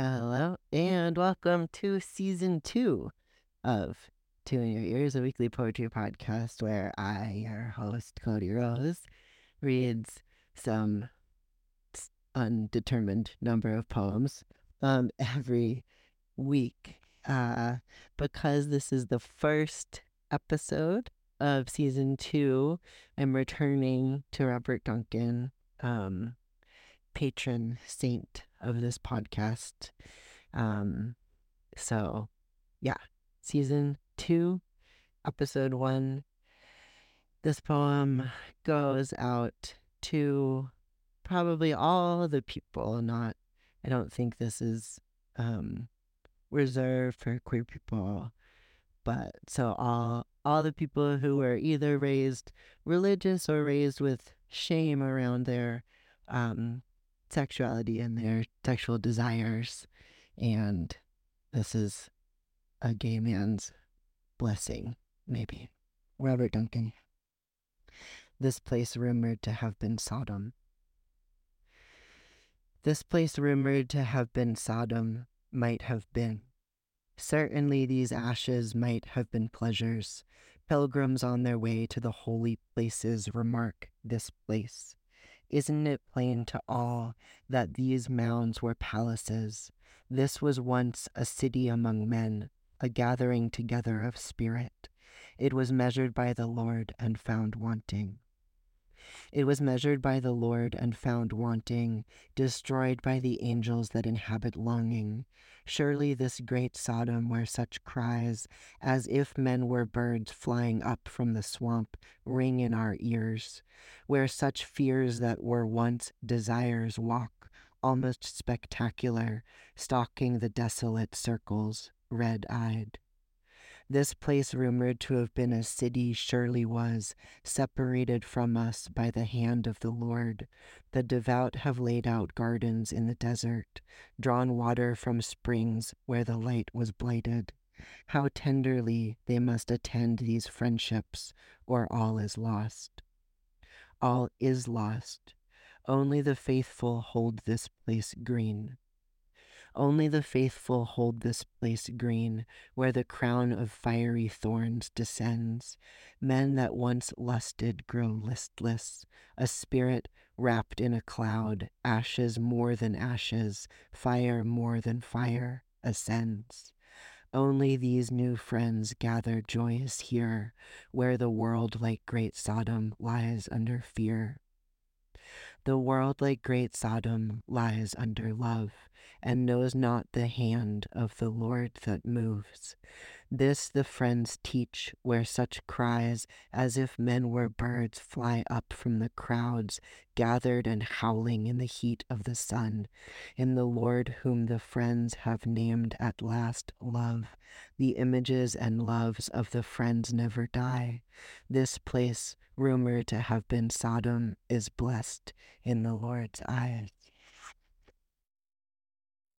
Hello, and welcome to season two of Tune Ya Ears, a weekly poetry podcast where I, your host, Cody Rose, reads some undetermined number of poems um, every week. Uh, because this is the first episode of season two, I'm returning to Robert Duncan, um, patron saint of this podcast. Um, so, yeah, season two, episode one. This poem goes out to probably all the people, not, I don't think this is um, reserved for queer people, but so all all the people who were either raised religious or raised with shame around their um, sexuality and their sexual desires. And this is a gay man's blessing, maybe. Robert Duncan. This place rumored to have been Sodom. This place rumored to have been Sodom might have been. Certainly these ashes might have been pleasures. Pilgrims on their way to the holy places remark this place. Isn't it plain to all that these mounds were palaces? This was once a city among men, a gathering together of spirit. It was measured by the Lord and found wanting. It was measured by the Lord and found wanting, destroyed by the angels that inhabit longing. Surely this great Sodom, where such cries, as if men were birds flying up from the swamp, ring in our ears, where such fears that were once desires walk, almost spectacular, stalking the desolate circles, red eyed. This place, rumored to have been a city, surely was, separated from us by the hand of the Lord. The devout have laid out gardens in the desert, drawn water from springs where the light was blighted. How tenderly they must attend these friendships, or all is lost. All is lost. Only the faithful hold this place green. Only the faithful hold this place green, where the crown of fiery thorns descends. Men that once lusted grow listless, a spirit wrapped in a cloud, ashes more than ashes, fire more than fire, ascends. Only these new friends gather joyous here, where the world, like great Sodom, lies under fear. The world, like great Sodom, lies under love and knows not the hand of the Lord that moves. This the friends teach, where such cries, as if men were birds, fly up from the crowds, gathered and howling in the heat of the sun. In the Lord whom the friends have named at last love, the images and loves of the friends never die. This place, rumored to have been Sodom, is blessed in the Lord's eyes.